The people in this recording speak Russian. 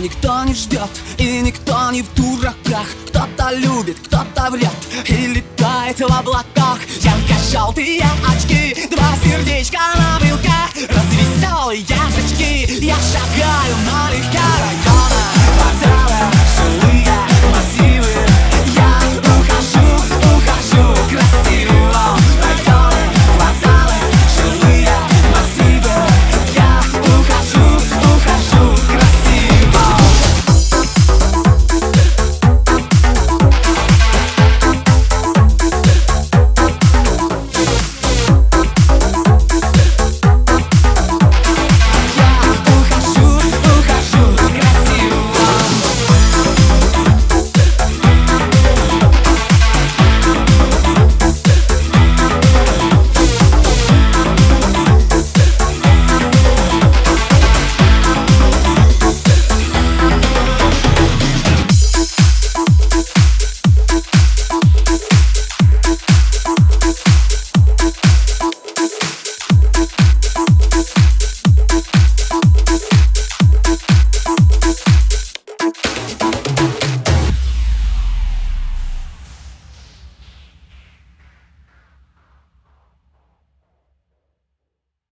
Никто не ждет И никто не в дураках. Кто-то любит, кто-то врет И летает в облаках. Ярко-желтые очки Два сердечка.